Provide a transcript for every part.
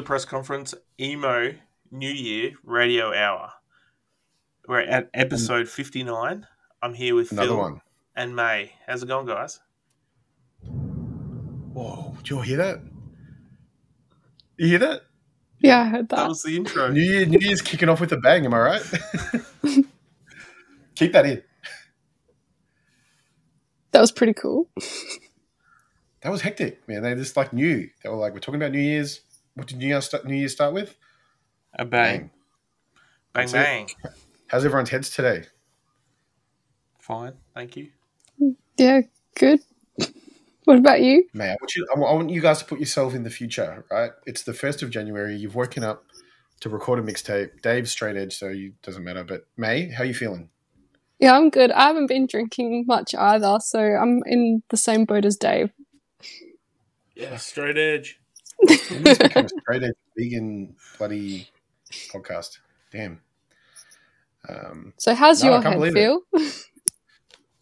Welcome to the press conference Emo New Year Radio Hour. We're at episode mm. 59. I'm here with Another Phil one. and May. How's it going, guys? Whoa, did you all hear that? You hear that? Yeah, I heard That that. was the intro. New Year, New Year's kicking off with a bang. Am I right? Keep that in. That was pretty cool. That was hectic, man. They just like knew. They were like, "We're talking about New Year's. What did New Year start, New Year start with? A bang. Bang, That's bang. How's everyone's heads today? Fine. Thank you. Yeah, good. What about you? Man, I want, you, I want you guys to put yourself in the future, right? It's the first of January. You've woken up to record a mixtape. Dave's straight edge, so it doesn't matter. But May, how are you feeling? Yeah, I'm good. I haven't been drinking much either, so I'm in the same boat as Dave. Yeah, straight edge. When did become a straight edge vegan bloody podcast? Damn. Um, So, how's No, your can't head, believe Phil?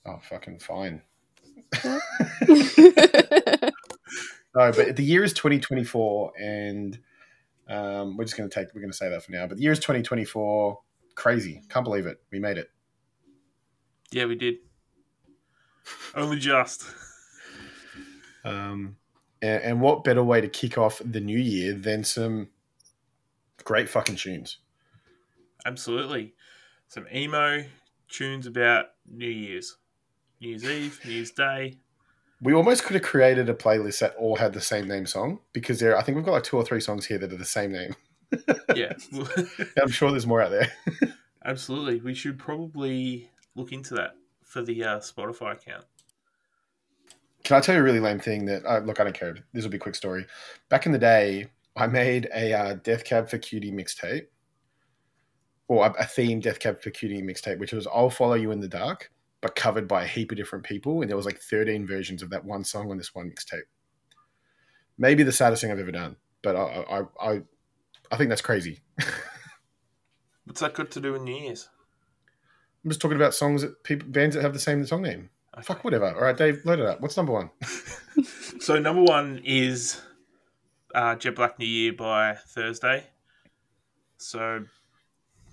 oh, fucking fine. No, but the year is 2024, and um, we're just going to take, we're going to say that for now. But the year is 2024. Crazy. Can't believe it. We made it. Yeah, we did. Only just. Um, and, and what better way to kick off the new year than some great fucking tunes? Absolutely. Some emo tunes about New Year's. New Year's Eve, New Year's Day. We almost could have created a playlist that all had the same name song because there, I think we've got like two or three songs here that are the same name. Yeah. I'm sure there's more out there. Absolutely. We should probably look into that for the uh, Spotify account. Can I tell you a really lame thing that, uh, look, I don't care. This will be a quick story. Back in the day, I made a uh, Death Cab for Cutie mixtape, or a, a themed Death Cab for Cutie mixtape, which was I'll Follow You in the Dark, but covered by a heap of different people. And there was like 13 versions of that one song on this one mixtape. Maybe the saddest thing I've ever done, but I, I, I, I think that's crazy. What's that got to do with New Year's? I'm just talking about songs that people, bands that have the same song name. Okay. Fuck whatever. All right, Dave, load it up. What's number one? So number one is uh, Jet Black New Year by Thursday. So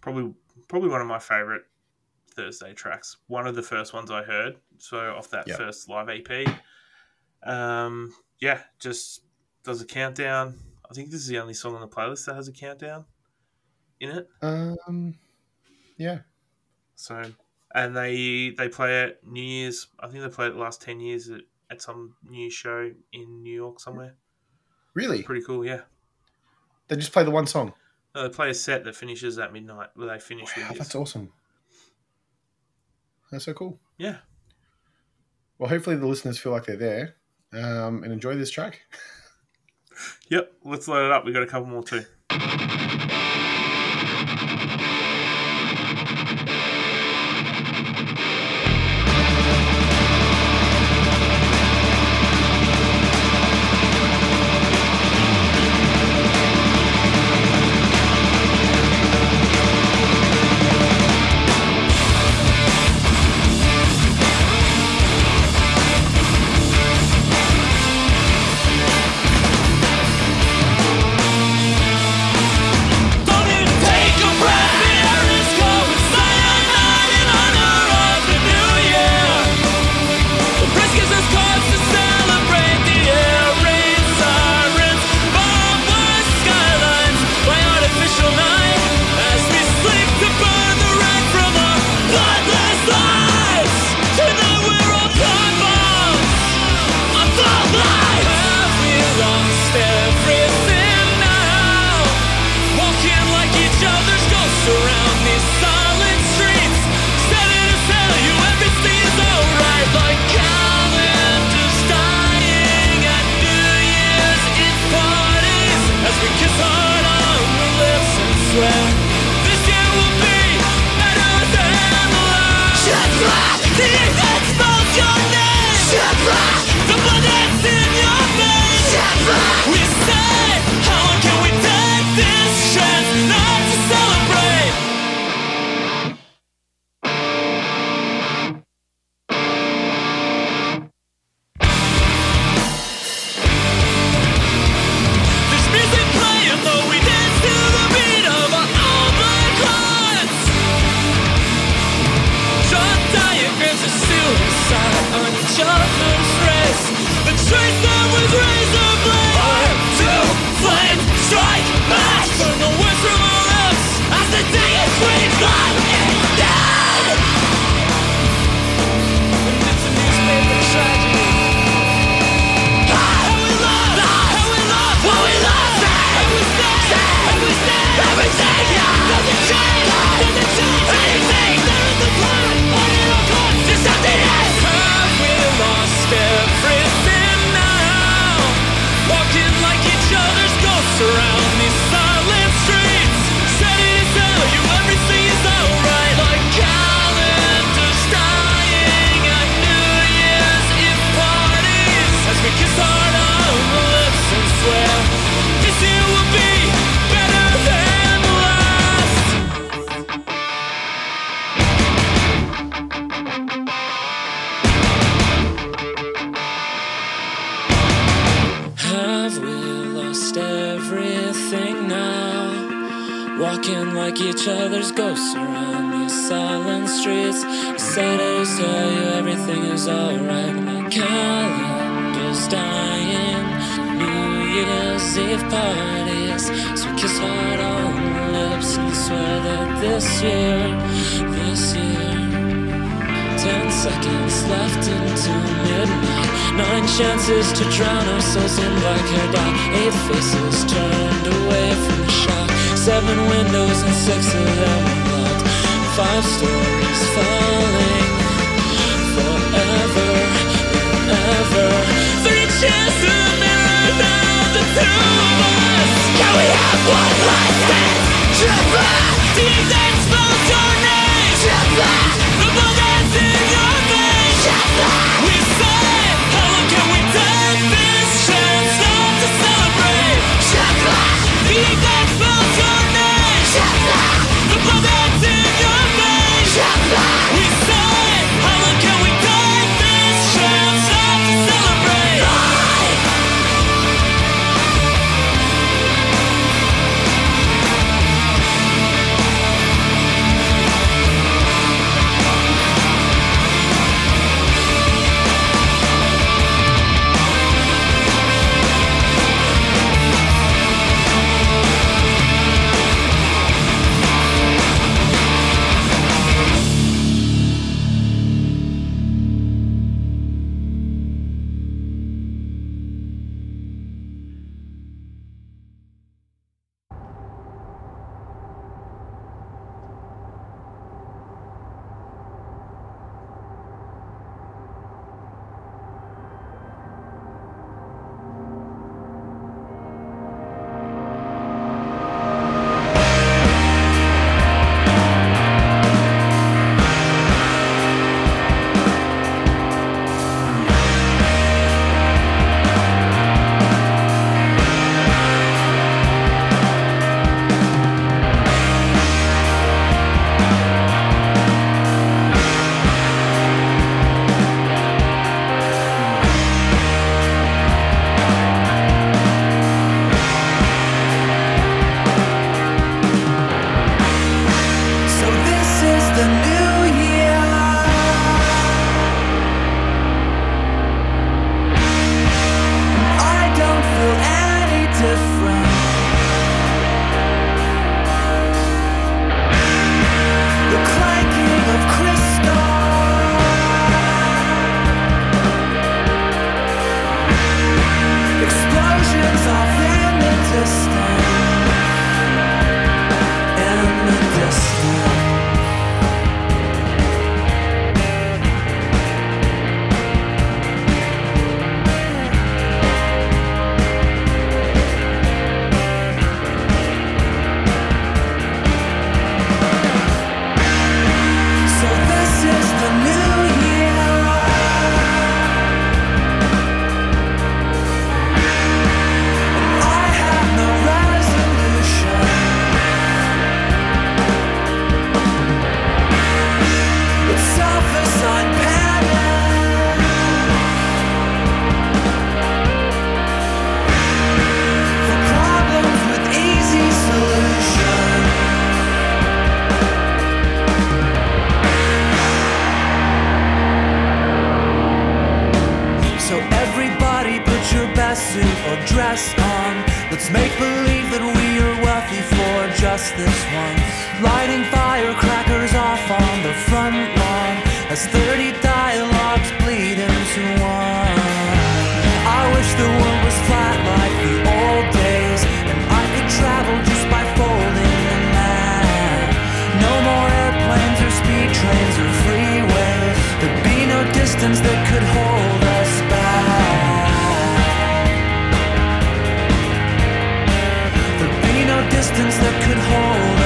probably probably one of my favorite Thursday tracks. One of the first ones I heard. So off that Yeah. first live EP. Um, yeah, just does a countdown. I think this is the only song on the playlist that has a countdown in it. Um, yeah. So and they they play it New Year's. I think they played it the last ten years at, at some New show in New York somewhere. Really? Pretty cool, yeah. They just play the one song. No, they play a set that finishes at midnight, where they finish Wow, that's awesome. That's so cool. Yeah, Well, hopefully the listeners feel like they're there um, and enjoy this track. yep. Let's load it up. We got a couple more too. This. Ten seconds left until midnight. Nine chances to drown ourselves in black hair dye. Eight faces turned away from the shock. Seven windows and six of them locked. Five stories falling forever and ever. Three cheers to the two of us. Can we have one last dance? Tripper, deep that spells your Let's make believe that we are wealthy for just this once. Lighting firecrackers off on the front lawn as 30 dialogues bleed into one. I wish the world was flat like the old days and I could travel just by folding the map. No more airplanes or speed trains or freeways. There'd be no distance distance that could hold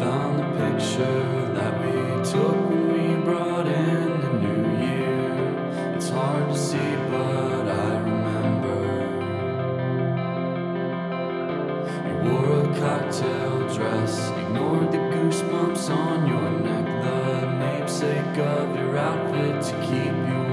found the picture that we took when we brought in the new year. It's hard to see, but I remember. You wore a cocktail dress, ignored the goosebumps on your neck, the namesake of your outfit to keep you.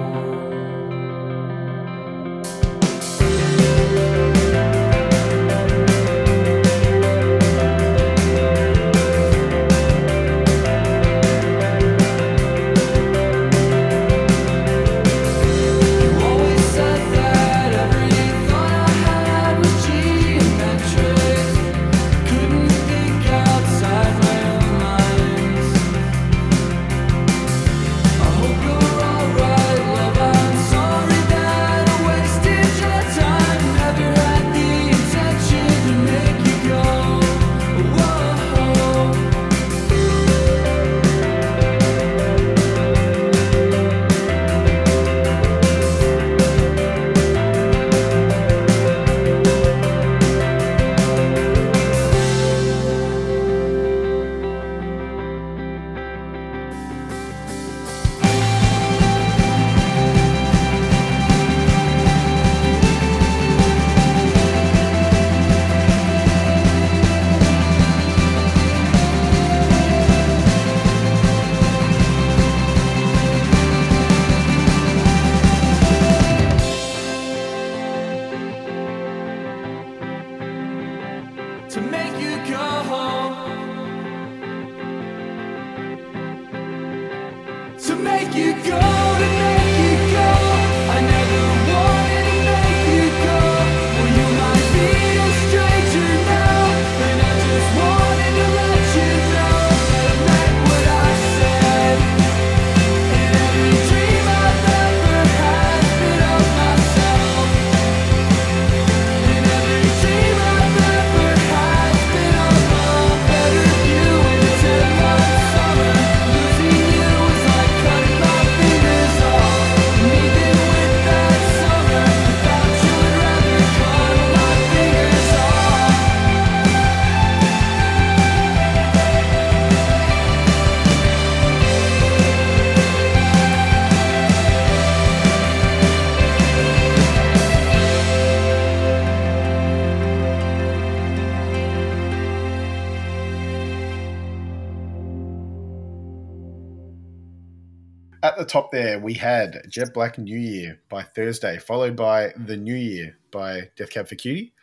At the top there, we had Jet Black New Year by Thursday, followed by The New Year by Death Cab for Cutie,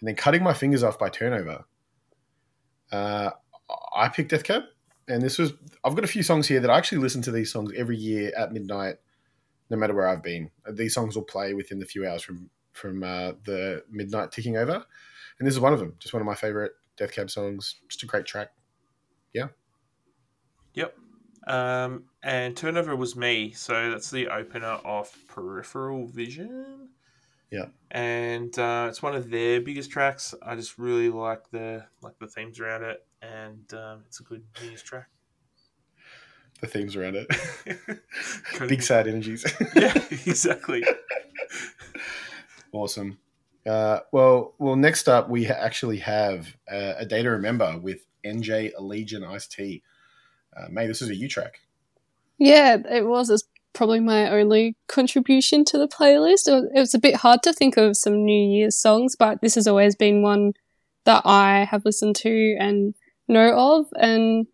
and then Cutting My Fingers Off by Turnover. Uh, I picked Death Cab, and this was, I've got a few songs here that I actually listen to these songs every year at midnight, no matter where I've been. These songs will play within the few hours from, from uh, the midnight ticking over. And this is one of them, just one of my favorite Death Cab songs. Just a great track. Yeah. Yep. Um, and Turnover was me, so that's the opener of Peripheral Vision. Yeah. And uh, it's one of their biggest tracks. I just really like the like the themes around it, and um, it's a good news track. The themes around it. Big sad energies. Yeah, exactly. awesome. Uh, well, well. Next up, we actually have uh, a day to remember with NJ Legion Iced Tea. Uh, May, this is a U track. Yeah, it was. It's probably my only contribution to the playlist. It was, a bit hard to think of some New Year's songs, but this has always been one that I have listened to and know of. And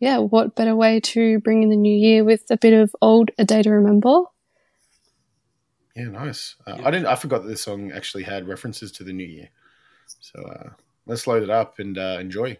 yeah, what better way to bring in the new year with a bit of old A Day to Remember? Yeah, nice. Uh, Yeah. I didn't. I forgot that this song actually had references to the new year. So uh, let's load it up and uh, enjoy.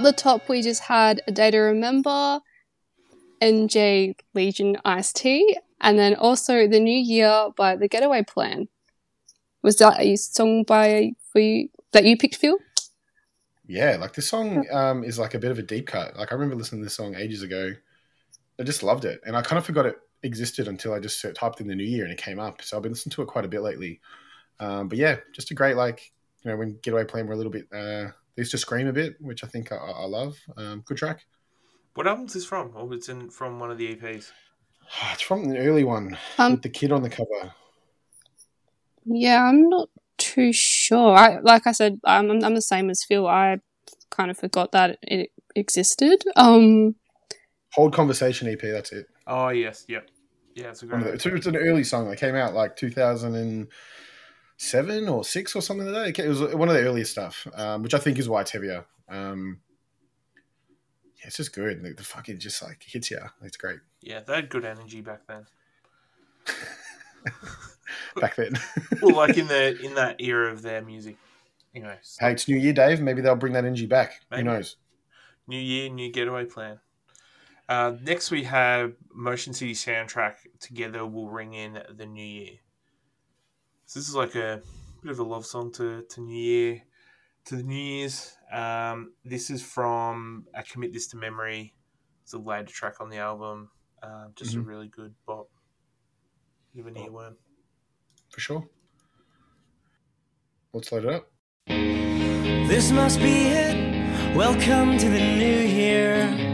Up the top, we just had A Day to Remember, NJ Legion Iced Tea, and then also The New Year by The Getaway Plan. Was that a song by for you that you picked, Phil? Yeah, like this song um, is like a bit of a deep cut. Like I remember listening to this song ages ago. I just loved it, and I kind of forgot it existed until I just typed in the new year and it came up. So I've been listening to it quite a bit lately. Um, but yeah, just a great like you know when Getaway Plan were a little bit uh, they used to scream a bit, which I think I, I love. Um, good track. What album's this from? Or it's in from one of the EPs? It's from the early one Um, with the kid on the cover. Yeah, I'm not too sure. I like I said, I'm I'm the same as Phil. I kind of forgot that it existed. Um, Hold Conversation EP. That's it. Oh yes, yep. Yeah, it's a One of great the, it's, it's an early song. It came out like 2007 or six or something like that. It was one of the earliest stuff, um, which I think is why it's heavier. Um, yeah, it's just good. The, the fucking just like hits you. It's great. Yeah, they had good energy back then. Back then. Well, like in the in that era of their music. You know, hey, it's New Year, Dave. Maybe they'll bring that energy back. Maybe. Who knows? New Year, new getaway plan. Uh, next, we have Motion City soundtrack. Together, we'll ring in the new year. So this is like a bit of a love song to to New Year, to the New Year's. Um, this is from I Commit This to Memory. It's a later track on the album. Uh, just a Mhm. really good bop. Bit of an earworm. For sure. Let's load it up. This must be it. Welcome to the new year.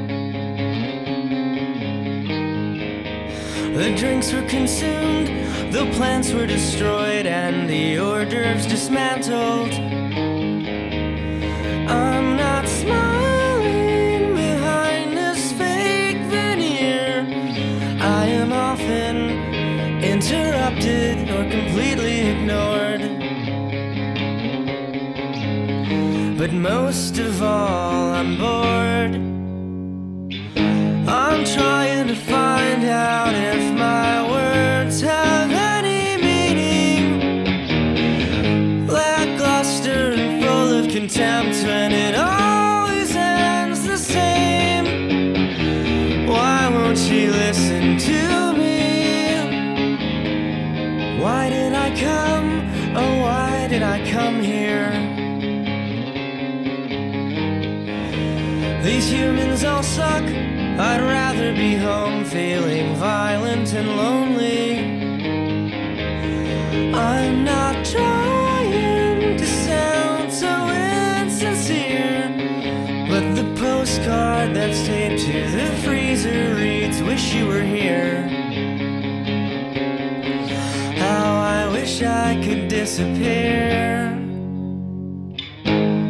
The drinks were consumed, the plants were destroyed, and the hors d'oeuvres dismantled. I'm not smiling behind this fake veneer. I am often interrupted or completely ignored. But most of all, I'm bored. I'm trying to find out if my words have any meaning. Lackluster and full of contempt when it always ends the same. Why won't she listen to me? Why did I come? Oh, why did I come here? These humans all suck. I'd rather be home feeling violent and lonely. I'm not trying to sound so insincere, but the postcard that's taped to the freezer reads, Wish you were here. How I wish I could disappear.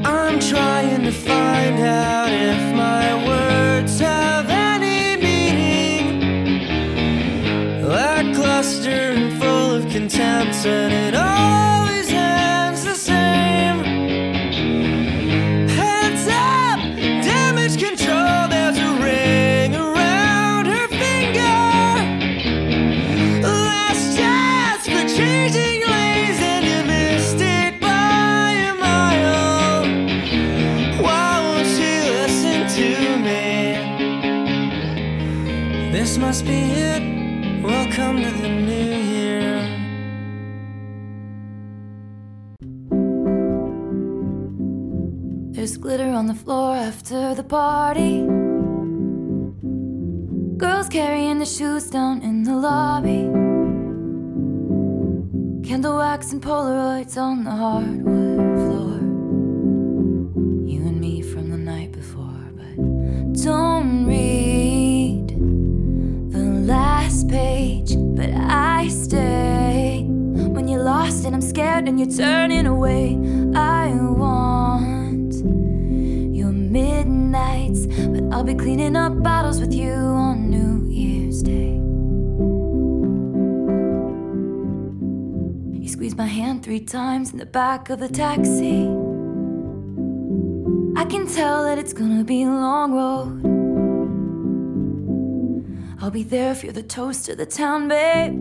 I'm trying to find out if and it always ends the same. Heads up, damage control, there's a ring around her finger. Last chance changing and you missed it by a mile. Why won't she listen to me? This must be it. Welcome to the floor after the party. Girls carrying the shoes down in the lobby. Candle wax and Polaroids on the hardwood floor. You and me from the night before, but don't read the last page. But I stay when you're lost and I'm scared and you're turning away. I want midnights, but I'll be cleaning up bottles with you on New Year's Day. You squeezed my hand three times in the back of the taxi. I can tell that it's gonna be a long road. I'll be there if you're the toast of the town, babe.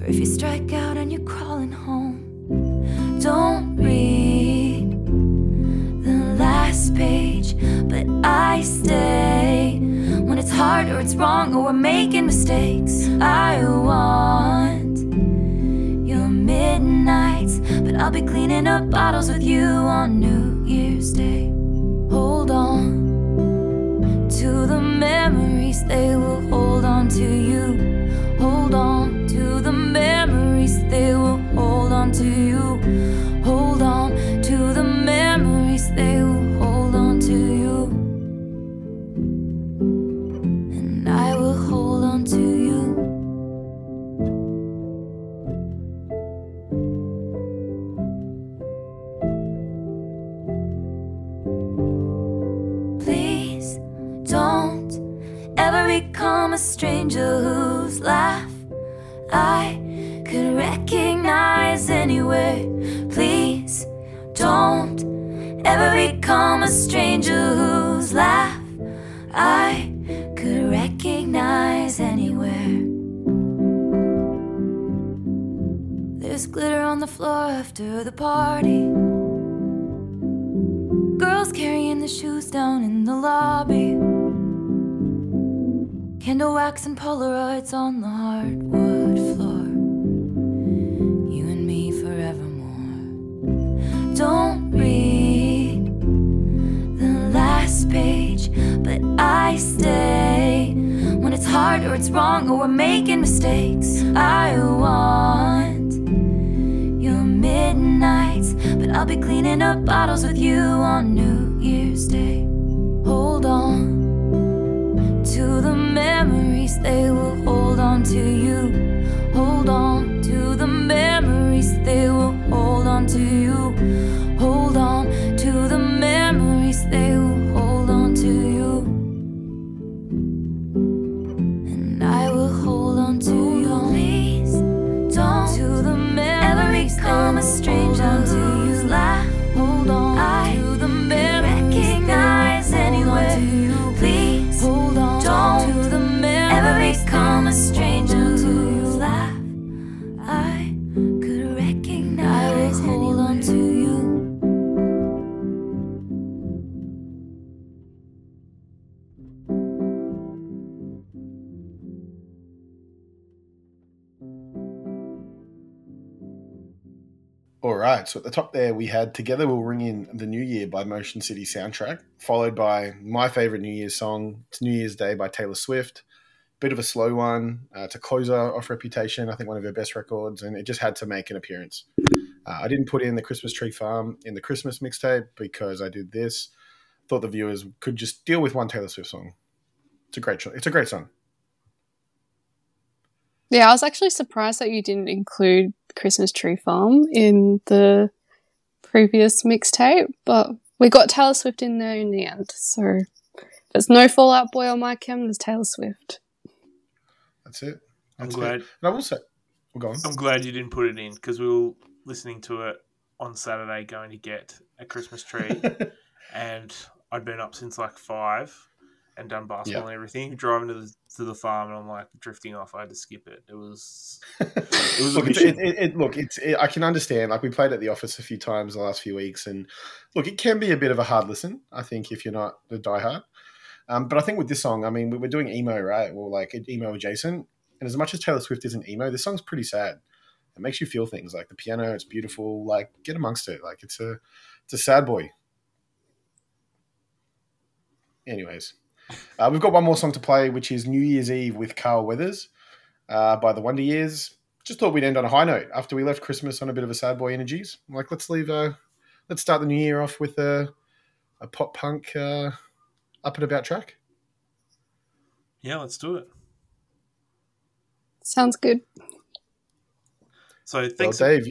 Or if you strike out I stay when it's hard or it's wrong or we're making mistakes. I want your midnights, but I'll be cleaning up bottles with you on New Year's Day. Hold on to the memories, they will hold on to you. Hold on to the memories, they will hold on to you. Become a stranger whose laugh I could recognize anywhere. Please don't ever become a stranger whose laugh I could recognize anywhere. There's glitter on the floor after the party. Girls carrying the shoes down in the lobby. Candle wax and Polaroids on the hardwood floor. You and me forevermore. Don't read the last page, but I stay when it's hard or it's wrong or we're making mistakes. I want your midnights, but I'll be cleaning up bottles with you on New Year's Day. Hold on memories, they will hold on to you. Hold on All right. So at the top there, we had Together We'll Ring In the New Year by Motion City Soundtrack, followed by my favorite New Year's song, It's New Year's Day by Taylor Swift. Bit of a slow one uh, to close off Reputation, I think one of her best records, and it just had to make an appearance. Uh, I didn't put in the Christmas Tree Farm in the Christmas mixtape because I did this. Thought the viewers could just deal with one Taylor Swift song. It's a great, cho- it's a great song. Yeah, I was actually surprised that you didn't include Christmas Tree Farm in the previous mixtape, but we got Taylor Swift in there in the end. So there's no Fall Out Boy on my chem, there's Taylor Swift. That's it. I'm glad. It. And I will say, we'll go on. I'm glad you didn't put it in because we were listening to it on Saturday, going to get a Christmas tree, and I'd been up since like five and done basketball Yeah. and everything. Driving to the to the farm, and I'm like drifting off. I had to skip it. It was it was look, it's, it, it, it, look, it's it, I can understand. Like we played at the office a few times the last few weeks, and look, it can be a bit of a hard listen. I think if you're not the diehard, um, but I think with this song, I mean, we were doing emo, right? Well, like emo adjacent, and as much as Taylor Swift isn't emo, this song's pretty sad. It makes you feel things like the piano. It's beautiful. Like get amongst it. Like it's a it's a sad boy. Anyways, uh, we've got one more song to play, which is New Year's Eve with Carl Weathers uh, by the Wonder Years. Just thought we'd end on a high note after we left Christmas on a bit of a sad boy energies. Like let's leave. Uh, let's start the new year off with a a pop punk uh, up and about track. yeah, let's do it. Sounds good. So Well, thanks. Dave,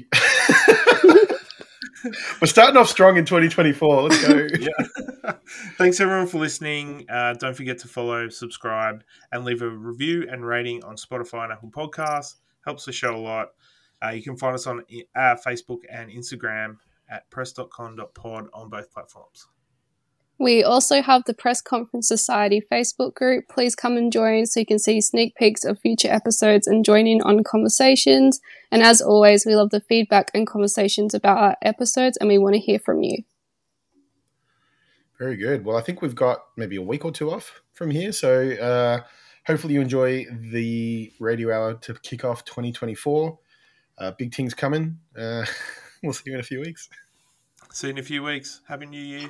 we're starting off strong in 2024. Let's go. yeah. Thanks everyone for listening. Uh, don't forget to follow, subscribe, and leave a review and rating on Spotify and Apple Podcasts. Helps the show a lot. Uh, you can find us on uh, Facebook and Instagram at press.con.pod on both platforms. We also have the Press Conference Society Facebook group. Please come and join so you can see sneak peeks of future episodes and join in on conversations. And as always, we love the feedback and conversations about our episodes and we want to hear from you. Very good. Well, I think we've got maybe a week or two off from here. So uh, hopefully you enjoy the radio hour to kick off 2024. Uh, big things coming. Uh, we'll see you in a few weeks. See you in a few weeks. Happy New Year.